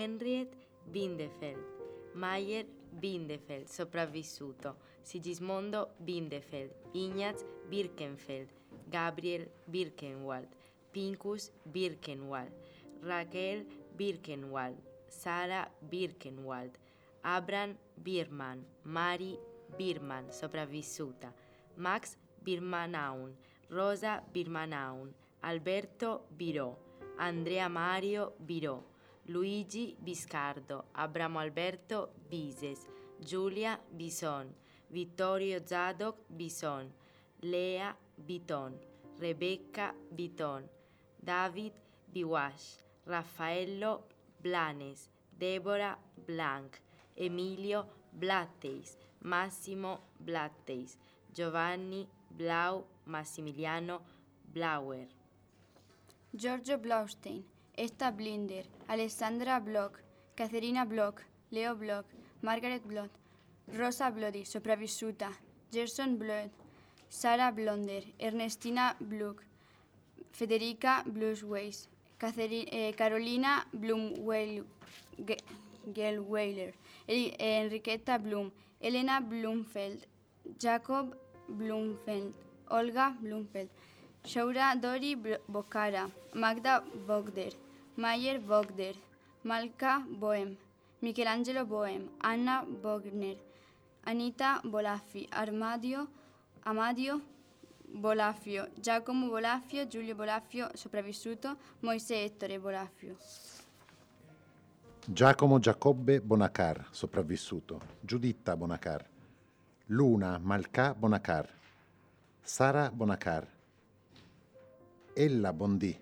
Henriette Bindefeld, Mayer Bindefeld, sopravvissuto, Sigismondo Bindefeld, Ignaz Birkenfeld, Gabriel Birkenwald, Pincus Birkenwald, Raquel Birkenwald, Sara Birkenwald, Abram Birman, Mari Birman, sopravvissuta, Max Birmanaun, Rosa Birmanaun, Alberto Birò, Andrea Mario Birò, Luigi Biscardo, Abramo Alberto Bises, Giulia Bison, Vittorio Zadok Bison, Lea Biton, Rebecca Biton, David Biwash, Raffaello Blanes, Deborah Blanc, Emilio Blatteis, Massimo Blatteis, Giovanni Blau, Massimiliano Blauer. Giorgio Blaustein, Esta Blinder, Alessandra Bloch, Caterina Bloch, Leo Bloch, Margaret Bloch, Rosa Blodi, sopravvissuta, Gerson Blood, Sara Blonder, Ernestina Bluch, Federica Bluesways, eh, Carolina Blumweiler, eh, Enriqueta Blum, Elena Blumfeld, Jacob Blumfeld, Olga Blumfeld, Shaura Dori Bocara, Magda Bogder, Mayer Bogder, Malka Bohem, Michelangelo Bohem, Anna Bogner, Anita Bolaffi, Armadio, Amadio Bolafio, Giacomo Bolafio, Giulio Bolafio, sopravvissuto, Moisè Ettore Bolafio. Giacomo Giacobbe Bonacar, sopravvissuto, Giuditta Bonacar, Luna Malcà Bonacar, Sara Bonacar, Ella Bondì,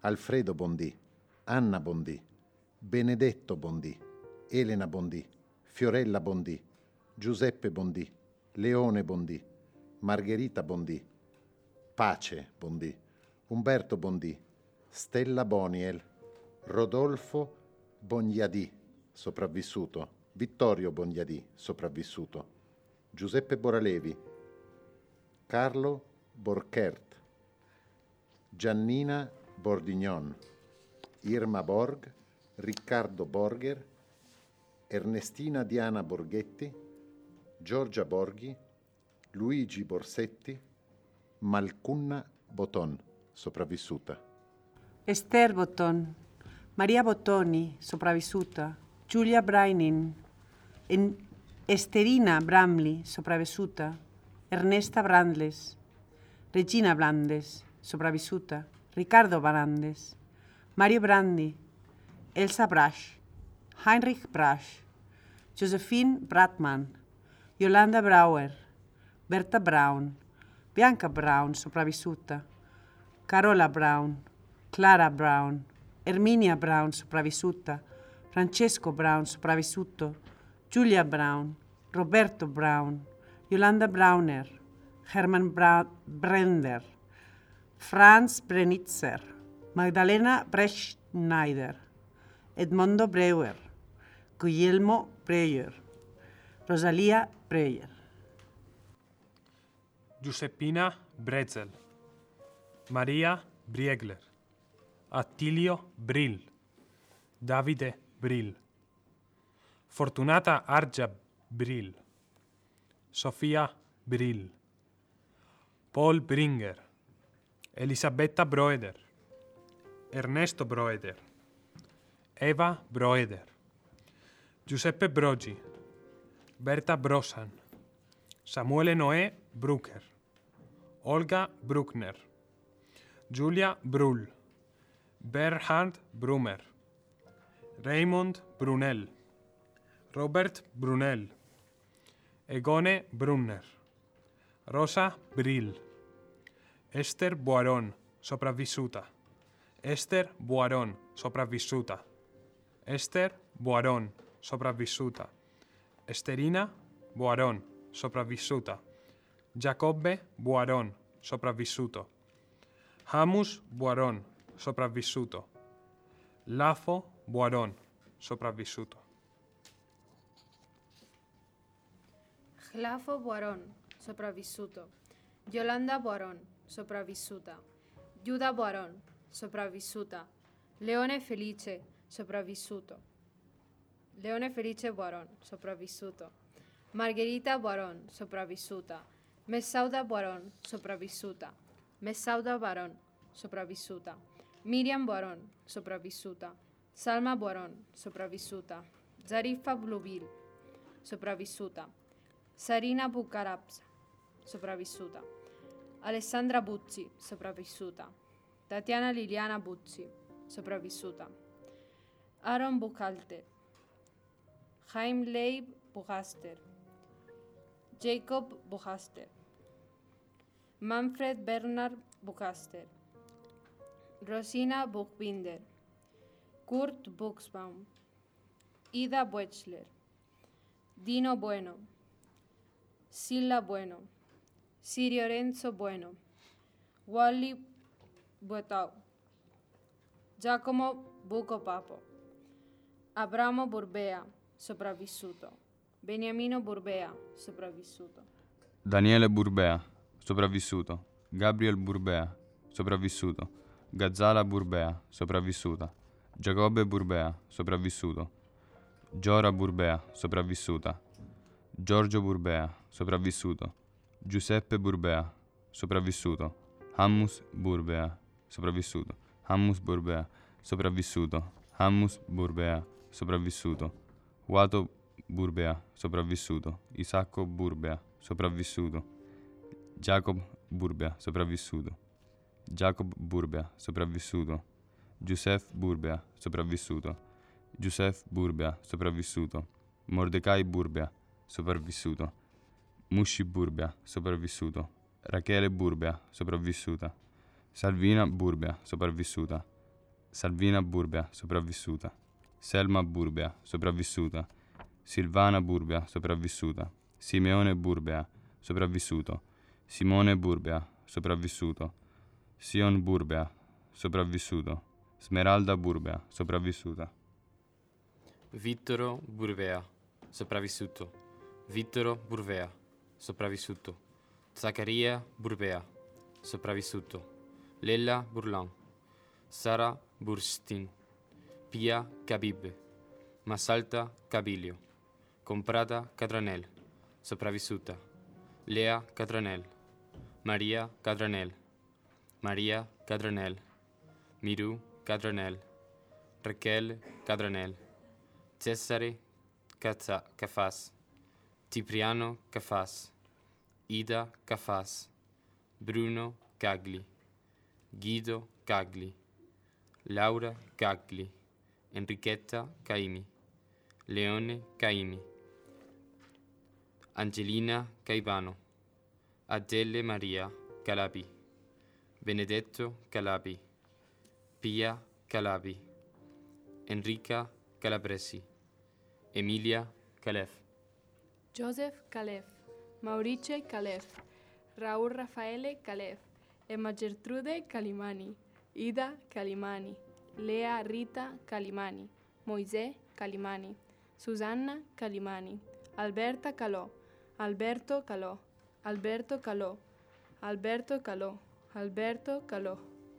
Alfredo Bondì, Anna Bondì, Benedetto Bondì, Elena Bondì, Fiorella Bondì, Giuseppe Bondì, Leone Bondì, Margherita Bondì, Pace Bondì, Umberto Bondì, Stella Boniel, Rodolfo Bognadì, sopravvissuto, Vittorio Bognadì, sopravvissuto, Giuseppe Boralevi, Carlo Borchert, Giannina Bordignon, Irma Borg, Riccardo Borger, Ernestina Diana Borghetti, Giorgia Borghi, Luigi Borsetti, Malcunna Boton, sopravvissuta. Esther Boton, Maria Bottoni, sopravvissuta, Giulia Brainin, Esterina Bramley, sopravvissuta, Ernesta Brandles, Regina Brandes, sopravvissuta, Riccardo Barandes, Mario Brandi, Elsa Brasch, Heinrich Brasch, Josephine Bratman, Yolanda Brauer, Berta Brown, Bianca Brown, sopravvissuta, Carola Brown, Clara Brown, Erminia Brown, sopravvissuta, Francesco Brown, sopravvissuto, Giulia Brown, Roberto Brown, Yolanda Browner, Herman Bra- Brender, Franz Brenitzer, Magdalena Breschneider, Edmondo Breuer, Guillermo Breyer, Rosalia Breyer. Giuseppina Brezel, Maria Briegler, Attilio Brill, Davide Brill, Fortunata Argia Brill, Sofia Brill, Paul Bringer, Elisabetta Broeder, Ernesto Broeder, Eva Broeder, Giuseppe Brogi, Berta Brosan, Samuele Noé Brucker, Olga Bruckner, Julia Brull, Bernhard Brummer, Raymond Brunel, Robert Brunel, Egone Brunner, Rosa Brill, Esther Boaron, sopravvissuta, Esther Boaron, sopravvissuta, Esther Boaron, sopravvissuta, Esterina Boaron, sopravvissuta, Giacobbe Boaron, sopravvissuto, Hamus Boaron, sopravvissuto, Lafo Boaron, sopravvissuto. Glafo Boaron, sopravvissuto. Yolanda Boaron, sopravvissuta. Giuda Boaron, sopravvissuta. Leone Felice, sopravvissuto. Leone Felice Boaron, sopravvissuto. Margherita Boaron, sopravvissuta. Messauda Boaron, sopravvissuta. Messauda Baron, sopravvissuta. Miriam Boaron, sopravvissuta. Salma Boaron, sopravvissuta. Zarifa Blubil, sopravvissuta. Sarina Bucarapsa, sopravvissuta. Alessandra Buzzi, sopravvissuta. Tatiana Liliana Buzzi, sopravvissuta. Aaron Buchalter. Chaim Leib Buchaster. Jacob Buchaster. Manfred Bernard Buchaster. Rosina Buchbinder. Kurt Buxbaum. Ida Buechler. Dino Bueno. Silla Bueno. Sirio Renzo Bueno. Wally Buetau. Giacomo Buco Papo. Abramo Burbea, sopravvissuto. Beniamino Burbea, sopravvissuto. Daniele Burbea, sopravvissuto. Gabriel Burbea, sopravvissuto. Gazzala Burbea, sopravvissuta. Giacobbe Burbea, sopravvissuto. Giora Burbea, sopravvissuta. Giorgio Burbea, sopravvissuto. Giuseppe Burbea, sopravvissuto. Hammus Burbea, sopravvissuto. Hammus Burbea, sopravvissuto. Hammus Burbea, sopravvissuto. Wato Burbea, sopravvissuto. Isacco Burbea, sopravvissuto. Jacob Burbea, sopravvissuto. Jacob Burbea, sopravvissuto. Giuseppe Burbea, sopravvissuto. Giuseppe Burbea, sopravvissuto. Mordecai Burbea, sopravvissuto. Mushi Burbea, sopravvissuto. Rachele Burbea, sopravvissuta. Salvina Burbea, sopravvissuta. Salvina Burbea, sopravvissuta. Selma Burbea, sopravvissuta. Silvana Burbea, sopravvissuta. Simeone Burbea, sopravvissuto. Simone Burbea, sopravvissuto. Sion Burbea, sopravvissuto. Smeralda Burbea, sopravvissuta. Vittoro Burbea, sopravvissuto. Vittoro Burbea, sopravvissuto. Zaccaria Burbea, sopravvissuto. Lella Burlan. Sara Burstin. Pia Cabib. Massalta Cabilio. Comprata Catranel, sopravvissuta. Lea Catranel. Maria Catranel. Maria Catranel. Miru Catranel. Raquel Catranel. Cesare Cazza- Cafas. Cipriano Cafas. Ida Cafas. Bruno Cagli. Guido Cagli. Laura Cagli. Enrichetta Caimi. Leone Caimi. Angelina Caivano. Adele Maria Calabi. Benedetto Calabi. Pia Calabi. Enrica Calabresi. Emilia Calef. Joseph Calef, Maurice Calef, Raúl Raffaele Calef, Emma Gertrude Calimani, Ida Calimani, Lea Rita Calimani, Moisè Calimani, Susanna Calimani, Alberta Calò, Alberto Calò, Alberto Calò, Alberto Calò, Alberto Calò,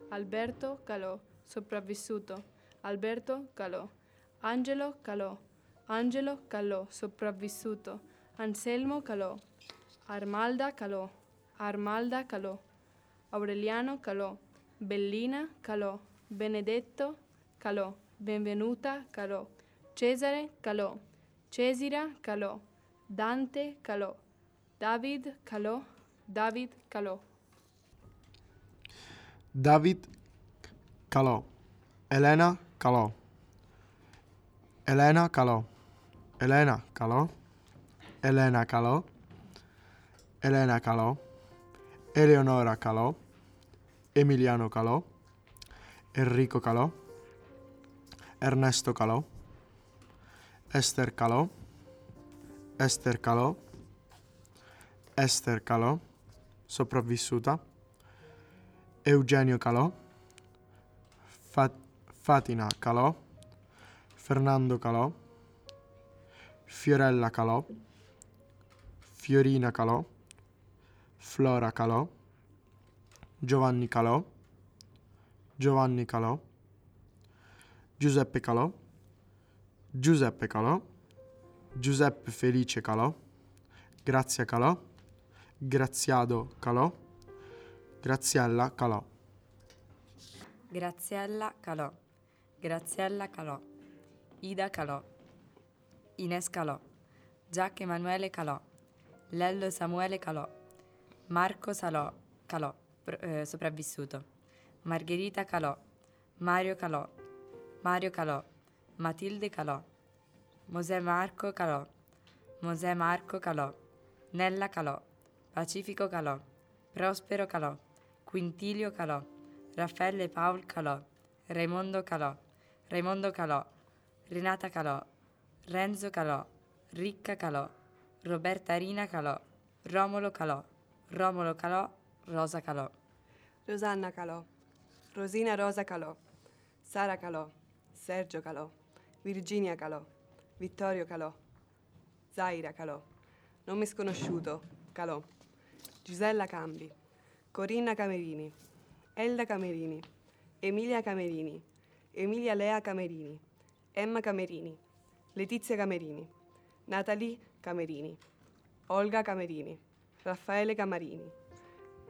Alberto Calò, sopravvissuto, Alberto Calò, Angelo Calò, Angelo Calò, sopravvissuto, Anselmo Calò, Armalda Calò, Armalda Calò, Aureliano Calò, Bellina Calò, Benedetto Calò, Benvenuta Calò, Cesare Calò, Cesira Calò, Dante Calò, David Calò, David Calò. David Calò, Elena Calò, Elena Calò, Elena Calò, Elena Calò, Elena Calò, Eleonora Calò, Emiliano Calò, Enrico Calò, Ernesto Calò, Esther Calò, Esther Calò, Esther Calò, sopravvissuta, Eugenio Calò, Fa- Fatina Calò, Fernando Calò, Fiorella Calò, Fiorina Calò, Flora Calò, Giovanni Calò, Giovanni Calò, Giuseppe Calò, Giuseppe Calò, Giuseppe Felice Calò, Grazia Calò, Graziado Calò, Graziella Calò. Graziella Calò, Graziella Calò, Ida Calò, Ines Calò, Giac Emanuele Calò, Lello Samuele Calò, Marco Salò Calò, eh, sopravvissuto, Margherita Calò, Mario Calò, Mario Calò, Matilde Calò, Mosè Marco Calò, Mosè Marco Calò, Nella Calò, Pacifico Calò, Prospero Calò, Quintilio Calò, Raffaele Paul Calò, Raimondo Calò, Raimondo Calò, Renata Calò, Renzo Calò, Ricca Calò, Roberta Rina Calò, Romolo Calò, Romolo Calò, Rosa Calò. Rosanna Calò, Rosina Rosa Calò, Sara Calò, Sergio Calò, Virginia Calò, Vittorio Calò, Zaira Calò, nome sconosciuto, Calò, Gisella Cambi, Corinna Camerini, Elda Camerini, Emilia Camerini, Emilia Lea Camerini, Emma Camerini, Letizia Camerini, Natalie Camerini, Olga Camerini, Raffaele Camarini,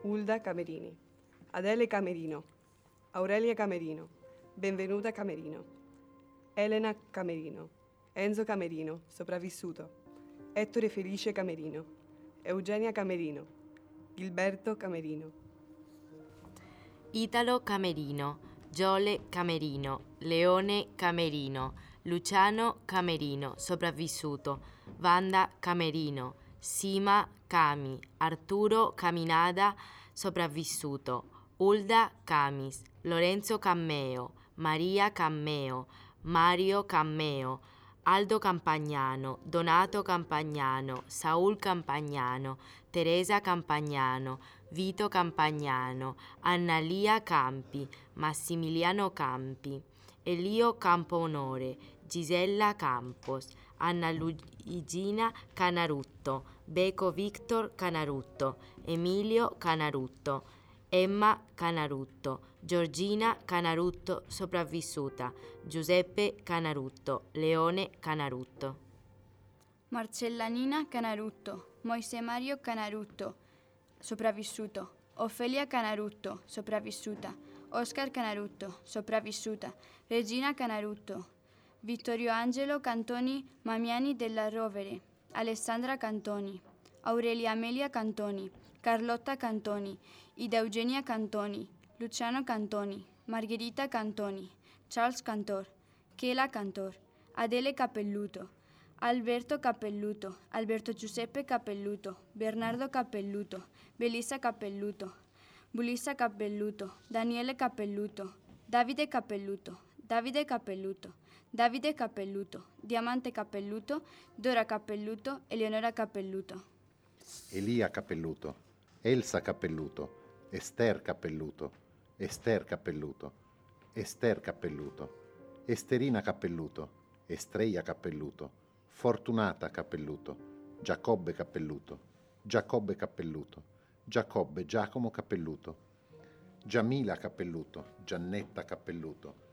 Ulda Camerini, Adele Camerino, Aurelia Camerino, Benvenuta Camerino, Elena Camerino, Enzo Camerino, sopravvissuto, Ettore Felice Camerino, Eugenia Camerino, Gilberto Camerino. Italo Camerino, Giole Camerino, Leone Camerino, Luciano Camerino, sopravvissuto, Wanda Camerino, Sima Cami, Arturo Caminada, sopravvissuto, Ulda Camis, Lorenzo Cammeo, Maria Cammeo, Mario Cammeo, Aldo Campagnano, Donato Campagnano, Saul Campagnano, Teresa Campagnano, Vito Campagnano, Annalia Campi, Massimiliano Campi, Elio Campoonore, Gisella Campos, Anna Luigina Canarutto, Beco Victor Canarutto, Emilio Canarutto, Emma Canarutto, Giorgina Canarutto sopravvissuta, Giuseppe Canarutto, Leone Canarutto. Marcellanina Canarutto, Moise Mario Canarutto, sopravvissuto. Ofelia Canarutto, sopravvissuta. Oscar Canarutto, sopravvissuta. Regina Canarutto. Vittorio Angelo Cantoni Mamiani della Rovere. Alessandra Cantoni. Aurelia Amelia Cantoni. Carlotta Cantoni. Ida Eugenia Cantoni. Luciano Cantoni. Margherita Cantoni. Charles Cantor. Chela Cantor. Adele Capelluto. Alberto Capelluto, Alberto Giuseppe Capelluto, Bernardo Capelluto, Belissa Capelluto, Bulissa Capelluto, Daniele Capelluto, Davide Capelluto, Davide Capelluto, Davide Capelluto, Diamante Capelluto, Dora Capelluto, Eleonora Capelluto. Elia Capelluto, Elsa Capelluto, Ester Capelluto, Ester Capelluto, Ester Capelluto, Esterina Capelluto, Estreia Capelluto, Fortunata Cappelluto, Giacobbe Cappelluto, Giacobbe Cappelluto, Giacobbe Giacomo Cappelluto, Giamila Cappelluto, Giannetta Cappelluto,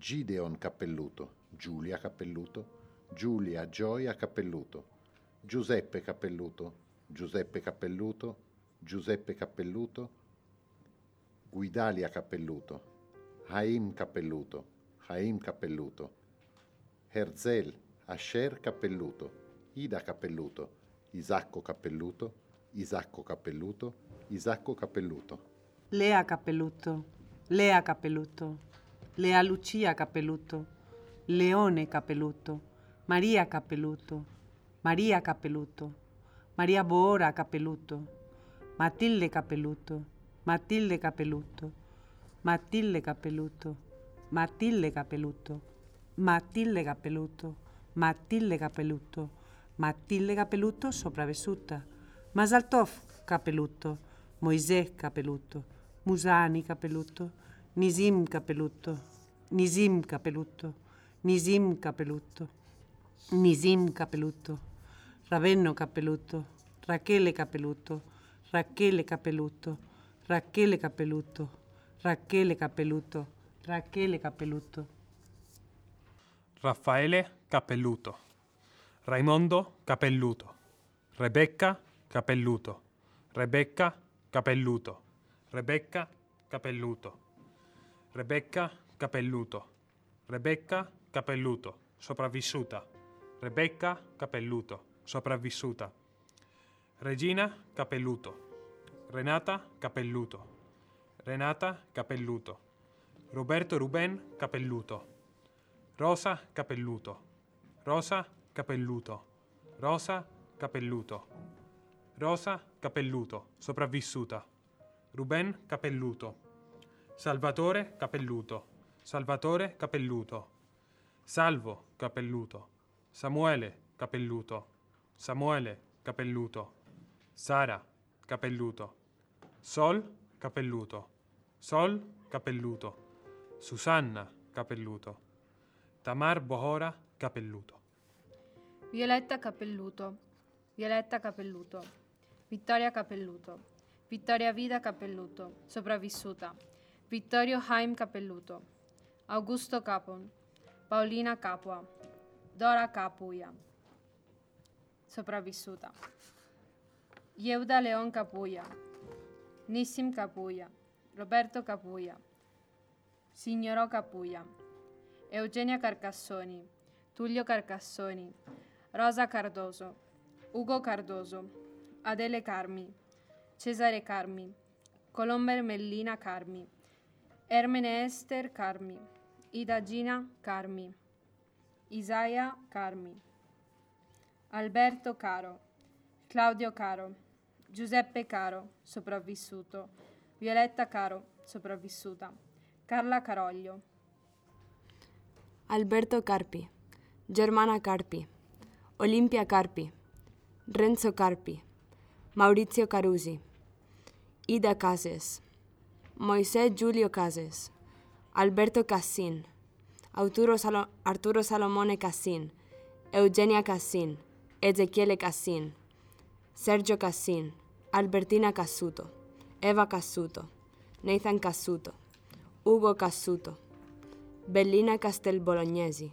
Gideon Cappelluto, Giulia Cappelluto, Giulia Gioia Cappelluto, Giuseppe Cappelluto, Giuseppe Cappelluto, Giuseppe Cappelluto, Guidalia Cappelluto, Haim Cappelluto, Haim Cappelluto, Herzel Asher Cappelluto, Ida Cappelluto, Isacco Cappelluto, Isacco Cappelluto, Isacco Cappelluto. Lea Cappelluto, Lea Cappelluto, Lea Lucia Cappelluto, Leone Cappelluto, Maria Cappelluto, Maria Cappelluto, Maria Boora Cappelluto, Matilde Cappelluto, Matilde Cappelluto, Matilde Cappelluto, Matilde Cappelluto, Matilde Cappelluto, Matilde Capelluto, Matilde Capelluto sopravvissuta, Masaltov Capelluto, Moisè Capelluto, Musani Capelluto, Nisim Capelluto, Nisim Capelluto, Nisim Capelluto, Nisim Capelluto, Ravenno Capelluto, Rachele Capelluto, Rachele Capelluto, Rachele Capelluto, Rachele Capelluto, Rachele Capelluto. Raffaele Cappelluto, Raimondo Capelluto, Rebecca Capelluto, Rebecca Capelluto, Rebecca Capelluto, Rebecca Capelluto, Rebecca Capelluto, sopravvissuta, Rebecca Capelluto, sopravvissuta, Regina Capelluto, Renata Capelluto, Renata Capelluto, Roberto Ruben Capelluto, Rosa Capelluto, Rosa Capelluto, Rosa Capelluto, Rosa Capelluto, sopravvissuta, Ruben Capelluto, Salvatore Capelluto, Salvatore Capelluto, Salvo Capelluto, Samuele Capelluto, Samuele Capelluto, Sara Capelluto, Sol Capelluto, Sol Capelluto, Susanna Capelluto, Tamar Bohora Capelluto. Violetta Capelluto, Violetta Capelluto, Vittoria Capelluto, Vittoria Vida Capelluto, sopravvissuta, Vittorio Haim Capelluto, Augusto Capon, Paolina Capua, Dora Capuia, sopravvissuta, Yehuda Leon Capuia, Nissim Capuia, Roberto Capuia, Signoro Capuia, Eugenia Carcassoni, Tullio Carcassoni, Rosa Cardoso, Ugo Cardoso, Adele Carmi, Cesare Carmi, Colomber Mellina Carmi, Ermene Ester Carmi, Ida Gina Carmi, Isaia Carmi, Alberto Caro, Claudio Caro, Giuseppe Caro, sopravvissuto, Violetta Caro, sopravvissuta, Carla Caroglio, Alberto Carpi, Germana Carpi, Olimpia Carpi, Renzo Carpi, Maurizio Carusi, Ida Cases, Moisés Giulio Cases, Alberto Cassin, Arturo, Salo- Arturo Salomone Cassin, Eugenia Cassin, Ezechiele Cassin, Sergio Cassin, Albertina Cassuto, Eva Cassuto, Nathan Cassuto, Ugo Cassuto, Bellina Castelbolognesi,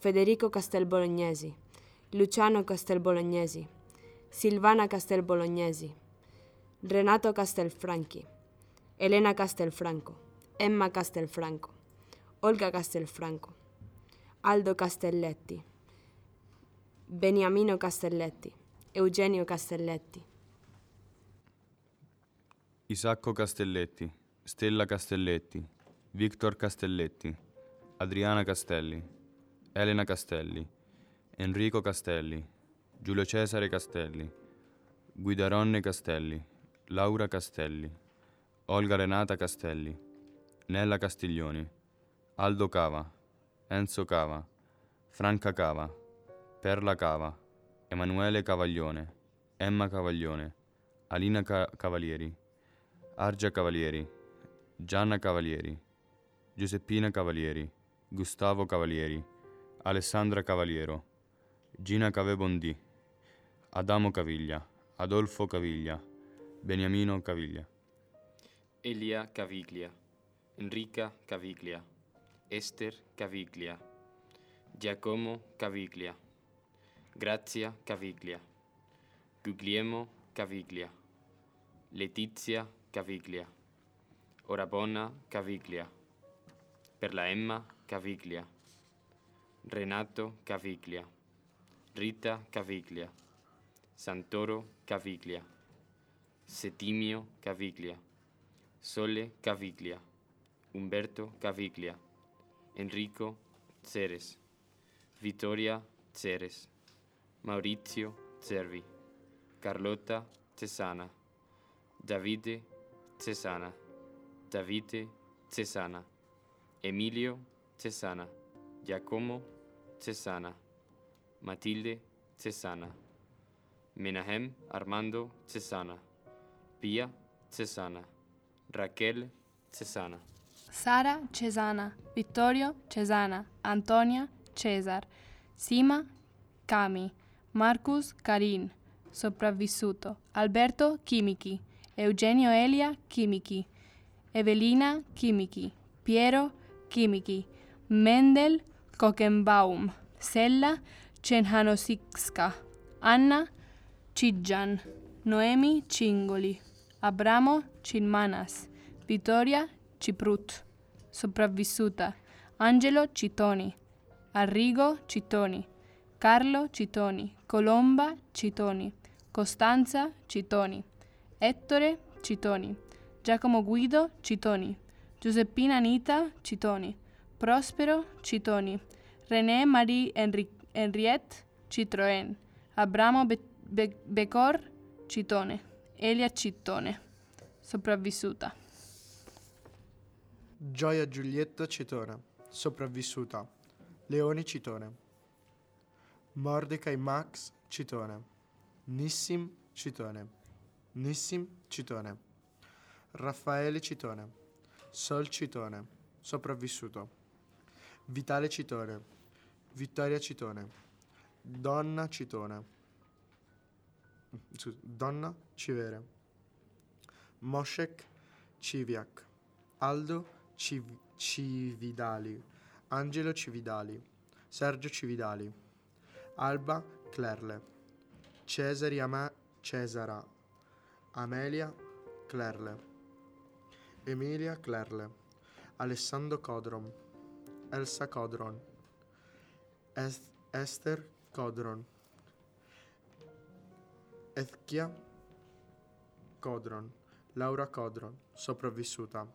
Federico Castelbolognesi, Luciano Castelbolognesi, Silvana Castelbolognesi, Renato Castelfranchi, Elena Castelfranco, Emma Castelfranco, Olga Castelfranco, Aldo Castelletti, Beniamino Castelletti, Eugenio Castelletti, Isacco Castelletti, Stella Castelletti, Victor Castelletti, Adriana Castelli, Elena Castelli, Enrico Castelli, Giulio Cesare Castelli, Guidaronne Castelli, Laura Castelli, Olga Renata Castelli, Nella Castiglioni, Aldo Cava, Enzo Cava, Franca Cava, Perla Cava, Emanuele Cavaglione, Emma Cavaglione, Alina Ca- Cavalieri, Argia Cavalieri, Gianna Cavalieri, Giuseppina Cavalieri, Gustavo Cavalieri, Alessandra Cavaliero, Gina Cavebondi, Adamo Caviglia, Adolfo Caviglia, Beniamino Caviglia. Elia Caviglia, Enrica Caviglia, Esther Caviglia, Giacomo Caviglia, Grazia Caviglia, Guglielmo Caviglia, Letizia Caviglia, Orabonna Caviglia, per la Emma Caviglia, Renato Caviglia, Rita Caviglia, Santoro Caviglia, Settimio Caviglia, Sole Caviglia, Umberto Caviglia, Enrico Ceres, Vittoria Ceres, Maurizio Cervi, Carlotta Cesana, Davide Cesana, Davide Cesana, Emilio Cesana, Giacomo Cesana, Matilde Cesana, Menahem Armando Cesana, Pia Cesana, Raquel Cesana. Sara Cesana, Vittorio Cesana, Antonia Cesar, Sima Cami, Marcus Carin, sopravvissuto, Alberto Chimichi, Eugenio Elia Chimichi, Evelina Chimichi, Piero Chimichi, Mendel Kokenbaum, Sella Chenhanosikska, Anna Chidjan, Noemi Cingoli, Abramo Cilmanas, Vittoria Ciprut, sopravvissuta, Angelo Citoni, Arrigo Citoni, Carlo Citoni, Colomba Citoni, Costanza Citoni, Ettore Citoni, Giacomo Guido Citoni, Giuseppina Anita Citoni, Prospero Citoni, René Marie Henri- Henriette Citroen, Abramo Be- Be- Becor Citone, Elia Cittone, sopravvissuta. Gioia Giulietta Citone, sopravvissuta. Leone Citone. Mordecai Max Citone. Nissim Citone. Nissim Citone. Raffaele Citone. Sol Citone, sopravvissuto. Vitale Citone. Vittoria Citone. Donna Citone. Scusa, Donna Civere. Moshek Civiak. Aldo Civ- Cividali. Angelo Cividali. Sergio Cividali. Alba Clerle. Cesari Ama- Cesara. Amelia Clerle. Emilia Clerle. Alessandro Codron. Elsa Codron. Es- Esther Codron. Ezchia Codron. Laura Codron, sopravvissuta.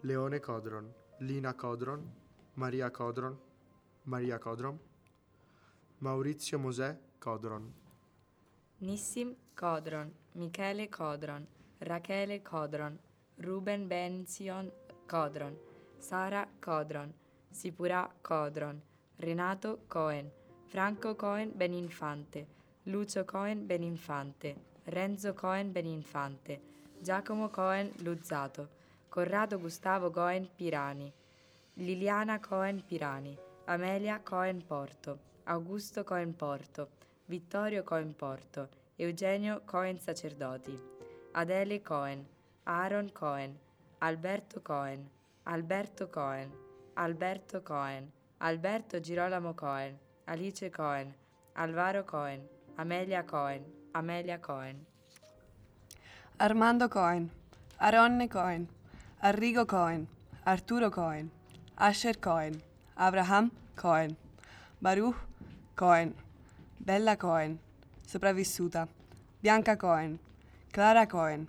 Leone Codron. Lina Codron. Maria Codron. Maria Codron. Maurizio Mosè Codron. Nissim Codron, Michele Codron, Rachele Codron, Ruben Benzion Codron, Sara Codron, Sipura Codron, Renato Cohen, Franco Cohen Beninfante, Lucio Cohen Beninfante, Renzo Cohen Beninfante, Giacomo Cohen Luzzato, Corrado Gustavo Cohen Pirani, Liliana Cohen Pirani, Amelia Cohen Porto, Augusto Cohen Porto, Vittorio Cohen Porto, Eugenio Cohen Sacerdoti, Adele Cohen, Aaron Cohen, Alberto Cohen, Alberto Cohen, Alberto Cohen, Alberto Girolamo Cohen, Alice Cohen, Alvaro Cohen, Amelia Cohen, Amelia Cohen. Armando Cohen, Aronne Cohen, Arrigo Cohen, Arturo Cohen, Asher Cohen, Abraham Cohen, Baruch Cohen, Bella Cohen, sopravvissuta, Bianca Cohen, Clara Cohen,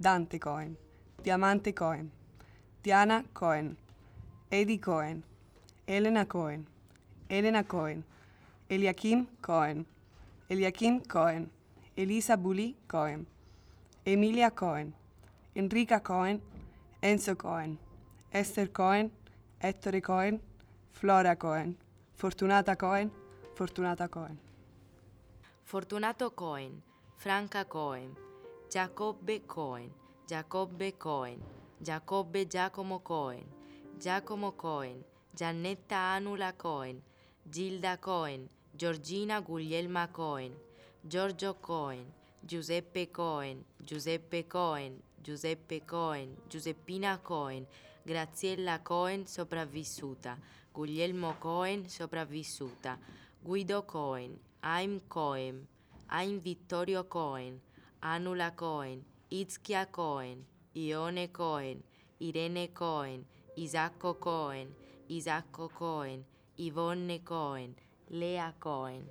Dante Cohen, Diamante Cohen, Diana Cohen, Eddie Cohen, Elena Cohen, Elena Cohen, Eliakim Cohen, Eliakim Cohen, Elisa Bulli Cohen, Emilia Cohen, Enrica Cohen, Enzo Cohen, Esther Cohen, Ettore Cohen, Flora Cohen, Fortunata Cohen, Fortunata Cohen. Fortunato Cohen, Franca Cohen, Giacobbe Cohen, Giacobbe Cohen, Giacobbe Giacomo Cohen, Giacomo Cohen, Giannetta Anula Cohen, Gilda Cohen, Giorgina Guglielma Cohen, Giorgio Cohen, Giuseppe Cohen, Giuseppe Cohen, Giuseppe Cohen, Giuseppina Cohen, Graziella Cohen sopravvissuta, Guglielmo Cohen sopravvissuta, Guido Cohen, Aim Cohen, Aim Vittorio Cohen, Anula Cohen, Itzkia Cohen, Ione Cohen, Irene Cohen, Isacco Cohen, Isacco Cohen, Yvonne Cohen, Lea Cohen.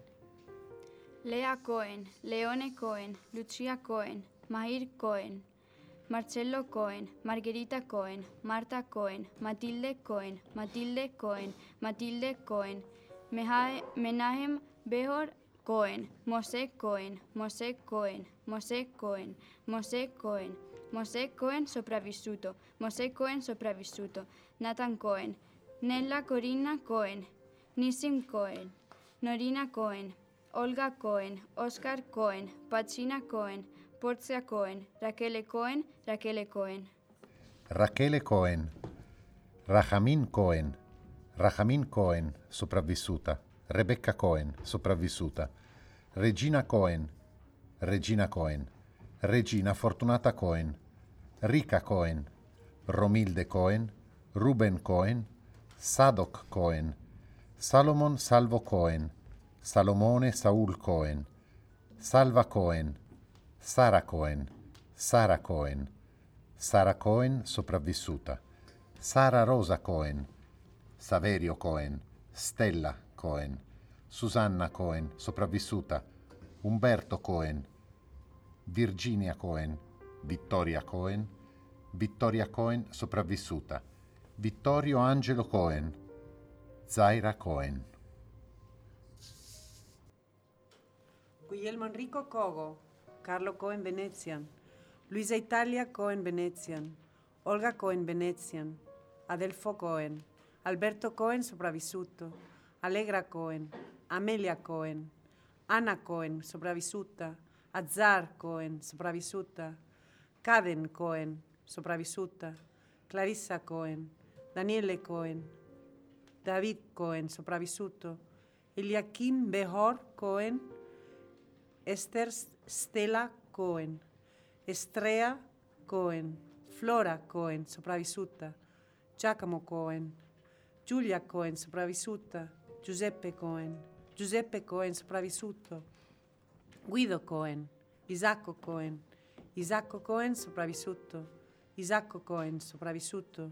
Lea Cohen, Leone Cohen, Lucia Cohen, Mahir Cohen, Marcello Cohen, Margherita Cohen, Marta Cohen, Matilde Cohen, Matilde Cohen, Matilde Cohen, Menahem Behor Cohen, Mosè Cohen, Mosè Cohen, Mosè Cohen, Mosè Cohen, Mosè Cohen sopravvissuto, Mosè Cohen sopravvissuto, Nathan Cohen, Nella Corinna Cohen, Nissim Cohen, Norina Cohen, Olga Cohen, Oscar Cohen, Pacina Cohen, Porzia Cohen, Rachele Cohen, Rachele Cohen. Rachele Cohen, Rahamin Cohen, Rahamin Cohen, sopravvissuta. Rebecca Cohen, sopravvissuta. Regina Cohen, Regina Cohen. Regina Fortunata Cohen. Rika Cohen. Romilde Cohen. Ruben Cohen. Sadok Cohen. Salomon Salvo Cohen, Salomone Saul Cohen, Salva Cohen, Sara Cohen, Sara Cohen, Sara Cohen sopravvissuta, Sara Rosa Cohen, Saverio Cohen, Stella Cohen, Susanna Cohen sopravvissuta, Umberto Cohen, Virginia Cohen, Vittoria Cohen, Vittoria Cohen sopravvissuta, Vittorio Angelo Cohen, Zaira Cohen. Guglielmo Enrico Cogo, Carlo Cohen Venezian, Luisa Italia Cohen Venezian, Olga Cohen Venezian, Adelfo Cohen, Alberto Cohen sopravvissuto, Allegra Cohen, Amelia Cohen, Anna Cohen sopravvissuta, Azar Cohen sopravvissuta, Caden Cohen sopravvissuta, Clarissa Cohen, Daniele Cohen, David Cohen sopravvissuto, Eliakim Behor Cohen, Esther Stella Cohen, Estrea Cohen, Flora Cohen sopravvissuta, Giacomo Cohen, Giulia Cohen sopravvissuta, Giuseppe Cohen, Giuseppe Cohen sopravvissuto, Guido Cohen, Isacco Cohen, Isacco Cohen sopravvissuto, Isacco Cohen sopravvissuto,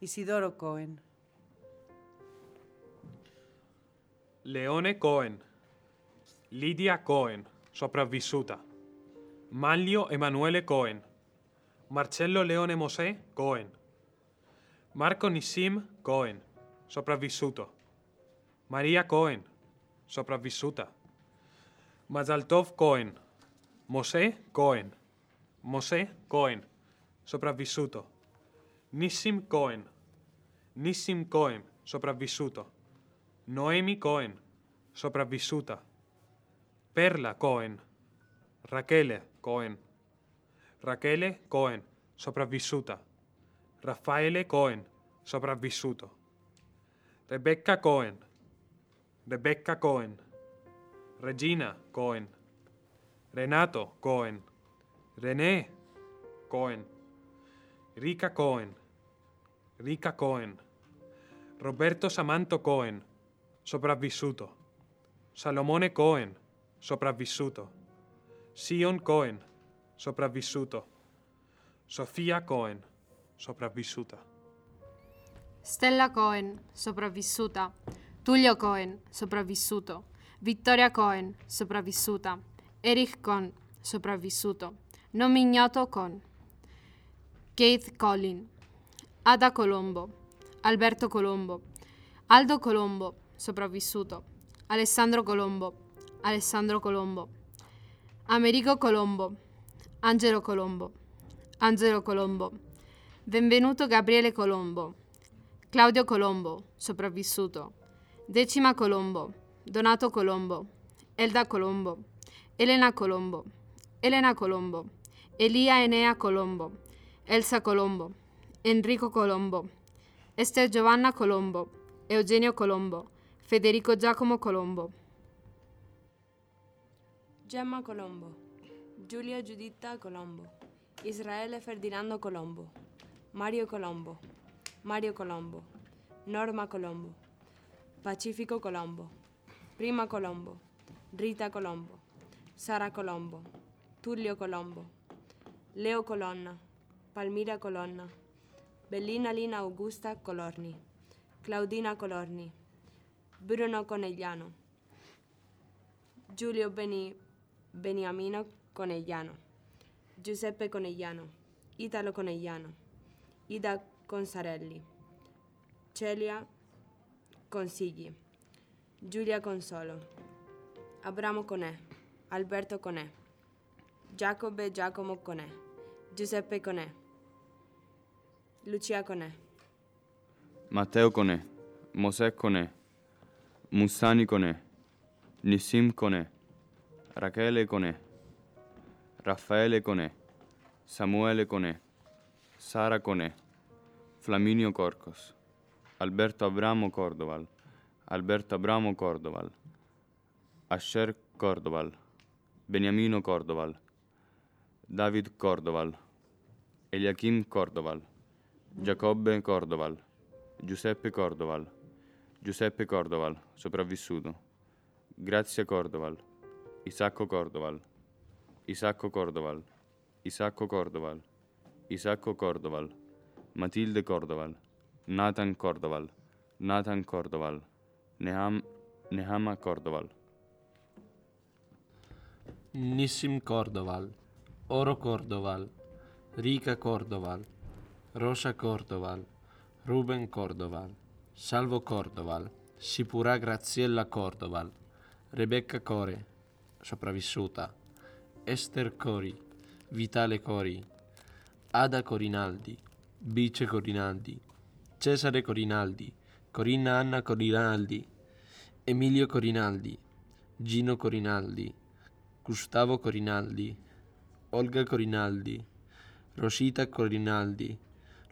Isidoro Cohen. Leone Cohen, Lidia Cohen, sopravvissuta. Manlio Emanuele Cohen, Marcello Leone Mosè Cohen, Marco Nissim Cohen, sopravvissuto. Maria Cohen, sopravvissuta. Mazaltov Cohen, Mosè Cohen, Mosè Cohen, sopravvissuto. Nissim Cohen, Nissim Cohen, sopravvissuto. Noemi Cohen, sopravvissuta. Perla Cohen, Rachele Cohen, Rachele Cohen, sopravvissuta. Raffaele Cohen, sopravvissuto. Rebecca Cohen, Rebecca Cohen, Regina Cohen, Renato Cohen, René Cohen, Rica Cohen, Rica Cohen, Roberto Samanto Cohen, sopravvissuto. Salomone Cohen, sopravvissuto. Sion Cohen, sopravvissuto. Sofia Cohen, sopravvissuta. Stella Cohen, sopravvissuta. Tullio Cohen, sopravvissuto. Vittoria Cohen, sopravvissuta. Erich Cohen, sopravvissuto. Nome ignoto Cohen. Keith Collin. Ada Colombo. Alberto Colombo. Aldo Colombo, sopravvissuto. Alessandro Colombo. Alessandro Colombo. Amerigo Colombo. Angelo Colombo. Angelo Colombo. Benvenuto Gabriele Colombo. Claudio Colombo, sopravvissuto. Decima Colombo. Donato Colombo. Elda Colombo. Elena Colombo. Elena Colombo. Elia Enea Colombo. Elsa Colombo. Enrico Colombo. Esther Giovanna Colombo. Eugenio Colombo. Federico Giacomo Colombo. Gemma Colombo, Giulia Giuditta Colombo, Israele Ferdinando Colombo, Mario Colombo, Mario Colombo, Norma Colombo, Pacifico Colombo, Prima Colombo, Rita Colombo, Sara Colombo, Tullio Colombo, Leo Colonna, Palmira Colonna, Bellina Lina Augusta Colorni, Claudina Colorni, Bruno Conegliano, Giulio Beni, Beniamino Conegliano, Giuseppe Conegliano, Italo Conegliano, Ida Consarelli, Celia Consigli, Giulia Consolo, Abramo Conè, Alberto Conè, Giacobbe Giacomo Conè, Giuseppe Conè, Lucia Conè, Matteo Conè, Mosè Conè, Mussani Conè, Nissim Conè, Rachele Conè, Raffaele Conè, Samuele Conè, Sara Conè, Flaminio Corcos, Alberto Abramo Cordoval, Alberto Abramo Cordoval, Asher Cordoval, Beniamino Cordoval, David Cordoval, Eliachim Cordoval, Giacobbe Cordoval, Giuseppe Cordoval, Giuseppe Cordoval, sopravvissuto. Grazia Cordoval, Isacco Cordoval, Isacco Cordoval, Isacco Cordoval, Isacco Cordoval, Matilde Cordoval, Nathan Cordoval, Nathan Cordoval, Neham, Nehama Cordoval. Nissim Cordoval, Oro Cordoval, Rica Cordoval, Rosa Cordoval, Ruben Cordoval, Salvo Cordoval, Sipura Graziella Cordoval, Rebecca Core, sopravvissuta, Esther Cori, Vitale Cori, Ada Corinaldi, Bice Corinaldi, Cesare Corinaldi, Corinna Anna Corinaldi, Emilio Corinaldi, Gino Corinaldi, Gustavo Corinaldi, Olga Corinaldi, Rosita Corinaldi,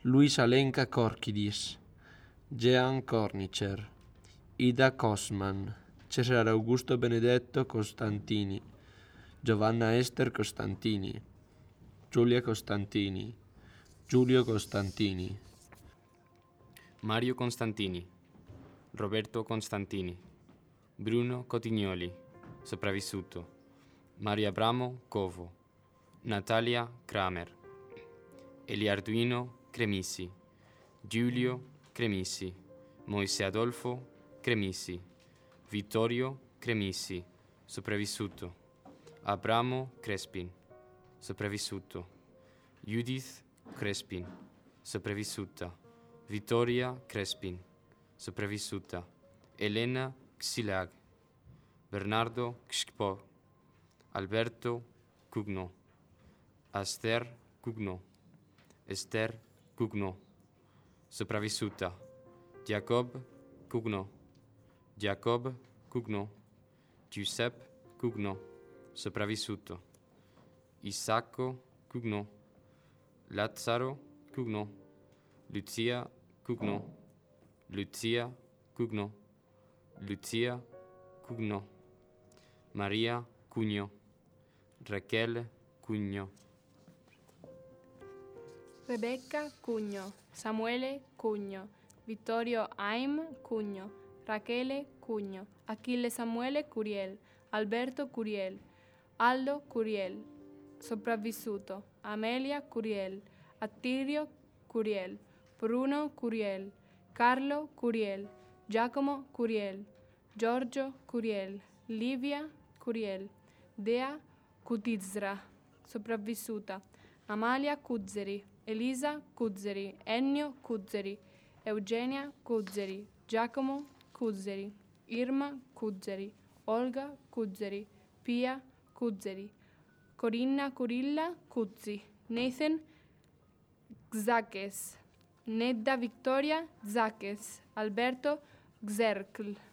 Luisa Lenka Korkidis, Jean Cornicer, Ida Kosman, Cesare Augusto Benedetto Costantini, Giovanna Ester Costantini, Giulia Costantini, Giulio Costantini, Mario Constantini, Roberto Constantini, Bruno Cotignoli, sopravvissuto, Mario Abramo Covo, Natalia Kramer, Eliarduino Cremissi, Giulio Cremissi, Moise Adolfo Cremissi, Vittorio Cremissi, sopravvissuto, Abramo Crespin, sopravvissuto, Judith Crespin, sopravvissuta, Vittoria Crespin, sopravvissuta, Elena Xilag, Bernardo Kshkpo, Alberto Cugno, Aster Cugno, Esther Cugno, sopravvissuta, Jacob Cugno, Jacob Cugno, Giuseppe Cugno, sopravvissuto, Isacco Cugno, Lazzaro Cugno, Lucia Cugno, Lucia Cugno, Lucia Cugno, Maria Cugno, Raquel Cugno. Rebecca Cugno, Samuele Cugno, Vittorio Aim Cugno, Rachele Cugno, Achille Samuele Curiel, Alberto Curiel, Aldo Curiel, sopravvissuto, Amelia Curiel, Attilio Curiel, Bruno Curiel, Carlo Curiel, Giacomo Curiel, Giorgio Curiel, Livia Curiel, Dea Cutizra, sopravvissuta, Amalia Cuzzeri, Elisa Cuzzeri, Ennio Cuzzeri, Eugenia Cuzzeri, Giacomo Cuzzeri, Irma Cuzzeri, Olga Cuzzeri, Pia Cuzzeri, Corinna Curilla Cuzzi, Nathan Xakes, Nedda Victoria Zakes, Alberto Xercl.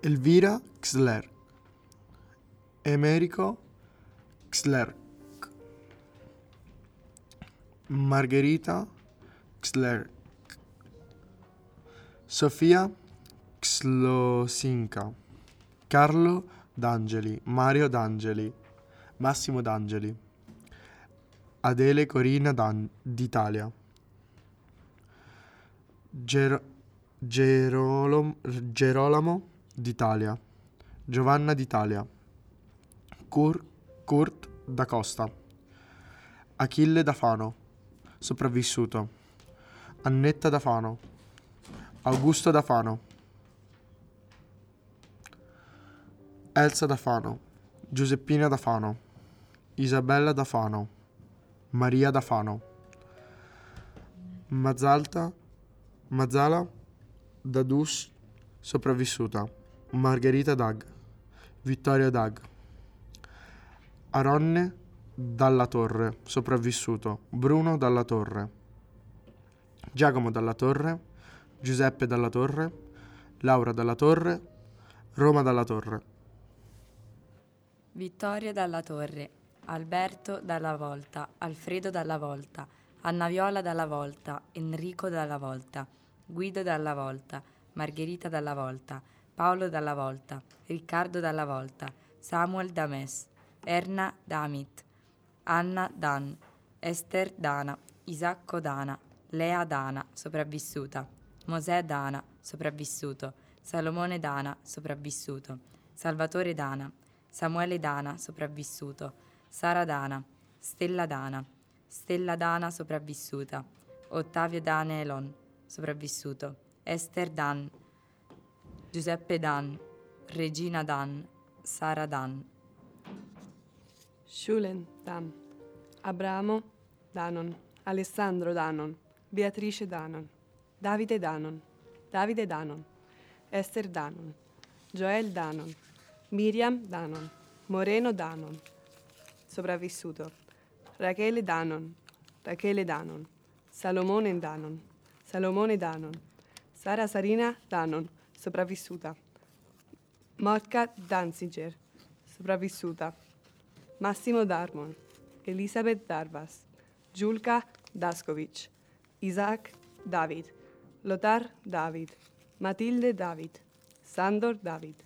Elvira Xler, Emerico Xlerk, Margherita Xlerk, Sofia Xlosinka, Carlo D'Angeli, Mario D'Angeli, Massimo D'Angeli, Adele Corina Dan- d'Italia, Ger- Gerolom- Gerolamo d'Italia, Giovanna d'Italia, Cur- Kurt da Costa, Achille da Fano, sopravvissuto, Annetta da Fano, Augusto da Fano, Elsa da Fano, Giuseppina da Fano, Isabella da Fano, Maria da Fano, Mazzalta, Mazzala da Dus, sopravvissuta, Margherita Dag, Vittorio Dag, Aronne Dalla Torre, sopravvissuto, Bruno Dalla Torre, Giacomo Dalla Torre, Giuseppe Dalla Torre, Laura Dalla Torre, Roma Dalla Torre. Vittorio Dalla Torre, Alberto Dalla Volta, Alfredo Dalla Volta, Anna Viola Dalla Volta, Enrico Dalla Volta, Guido Dalla Volta, Margherita Dalla Volta, Paolo Dalla Volta, Riccardo Dalla Volta, Samuel Dames, Erna Damit, Anna Dan, Esther Dana, Isacco Dana, Lea Dana, sopravvissuta, Mosè Dana, sopravvissuto, Salomone Dana, sopravvissuto, Salvatore Dana, Samuele Dana, sopravvissuto, Sara Dana, Stella Dana, Stella Dana, sopravvissuta, Ottavio Dan Elon, sopravvissuto, Esther Dan, Giuseppe Dan, Regina Dan, Sara Dan. Shulen Dan, Abramo Danon, Alessandro Danon, Beatrice Danon, Davide Danon, Davide Danon, Esther Danon, Joel Danon, Miriam Danon, Moreno Danon, sopravvissuto, Rachele Danon, Rachele Danon, Salomone Danon, Salomone Danon, Sara Sarina Danon, sopravvissuta, Morca Danziger, sopravvissuta, Massimo Darmon, Elisabeth Darvas, Julka Daskovic, Isaac David, Lothar David, Matilde David, Sandor David,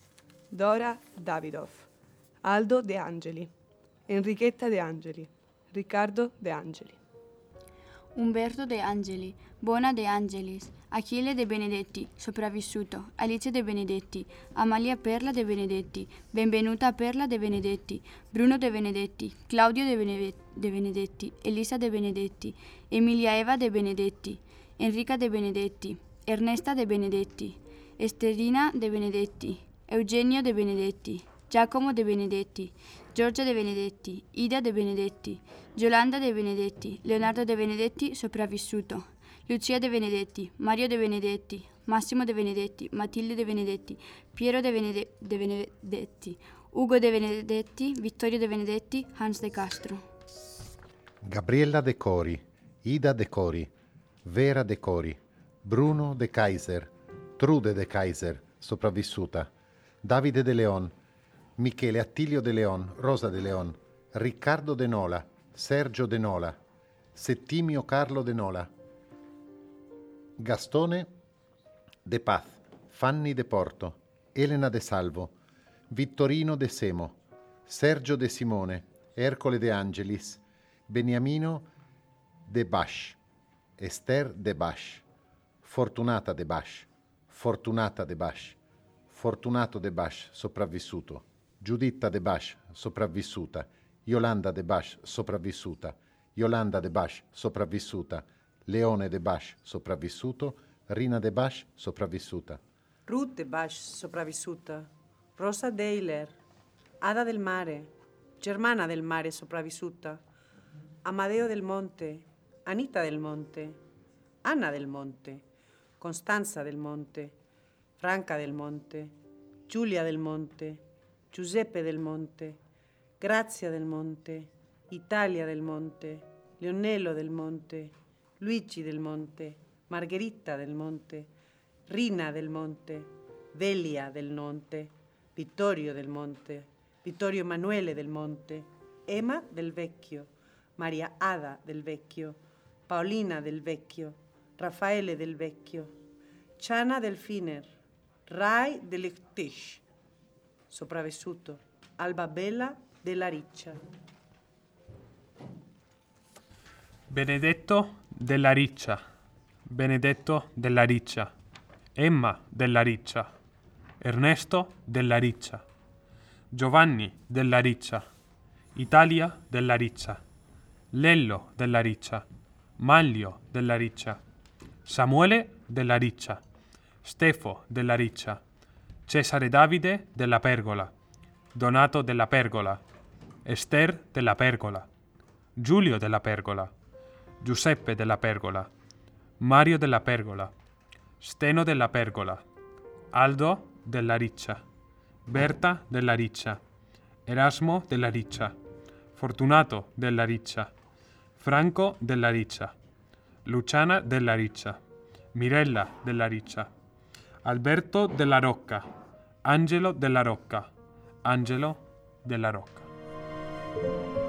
Dora Davidov, Aldo De Angeli, Enrichetta De Angeli, Riccardo De Angeli. Umberto De Angeli, Bona De Angelis, Achille De Benedetti, sopravvissuto, Alice De Benedetti, Amalia Perla De Benedetti, Benvenuta Perla De Benedetti, Bruno De Benedetti, Claudio De, Bene- De Benedetti, Elisa De Benedetti, Emilia Eva De Benedetti, Enrica De Benedetti, Ernesta De Benedetti, Esterina De Benedetti, Eugenio De Benedetti, Giacomo De Benedetti, Giorgia De Benedetti, Ida De Benedetti, Giolanda De Benedetti, Leonardo De Benedetti, sopravvissuto, Lucia De Benedetti, Mario De Benedetti, Massimo De Benedetti, Matilde De Benedetti, Piero De, Benede- De Benedetti, Ugo De Benedetti, Vittorio De Benedetti, Hans De Castro. Gabriella De Cori, Ida De Cori, Vera De Cori, Bruno De Kaiser, Trude De Kaiser, sopravvissuta, Davide De Leon, Michele Attilio De Leon, Rosa De Leon, Riccardo De Nola, Sergio De Nola, Settimio Carlo De Nola, Gastone De Paz, Fanni De Porto, Elena De Salvo, Vittorino De Semo, Sergio De Simone, Ercole De Angelis, Beniamino De Bash, Esther De Bash, Fortunata De Bash, Fortunata De Bash, Fortunato De Bash, sopravvissuto, Giuditta De Bash, sopravvissuta, Yolanda De Bash, sopravvissuta, Yolanda De Bash, sopravvissuta, Leone De Bash, sopravvissuto, Rina De Bash, sopravvissuta. Ruth De Bash, sopravvissuta. Rosa Deiler. Ada del Mare. Germana del Mare, sopravvissuta. Amadeo del Monte. Anita del Monte. Anna del Monte. Costanza del Monte. Franca del Monte. Giulia del Monte. Giuseppe del Monte. Grazia del Monte. Italia del Monte. Leonello del Monte. Luigi del Monte. Margherita del Monte. Rina del Monte. Velia del Monte. Vittorio del Monte. Vittorio Emanuele del Monte. Emma del Vecchio. Maria Ada del Vecchio. Paolina del Vecchio. Raffaele del Vecchio. Chana del Finer. Rai dell'Ectish. Sopravvissuto. Alba Bella della Riccia. Benedetto della Riccia, Benedetto della Riccia, Emma della Riccia, Ernesto della Riccia, Giovanni della Riccia, Italia della Riccia, Lello della Riccia, Maglio della Riccia, Samuele della Riccia, Stefo della Riccia, Cesare Davide della Pergola, Donato della Pergola, Ester della Pergola, Giulio della Pergola, Giuseppe della Pergola, Mario della Pergola, Steno della Pergola, Aldo della Riccia, Berta della Riccia, Erasmo della Riccia, Fortunato della Riccia, Franco della Riccia, Luciana della Riccia, Mirella della Riccia, Alberto della Rocca, Angelo della Rocca, Angelo della Rocca.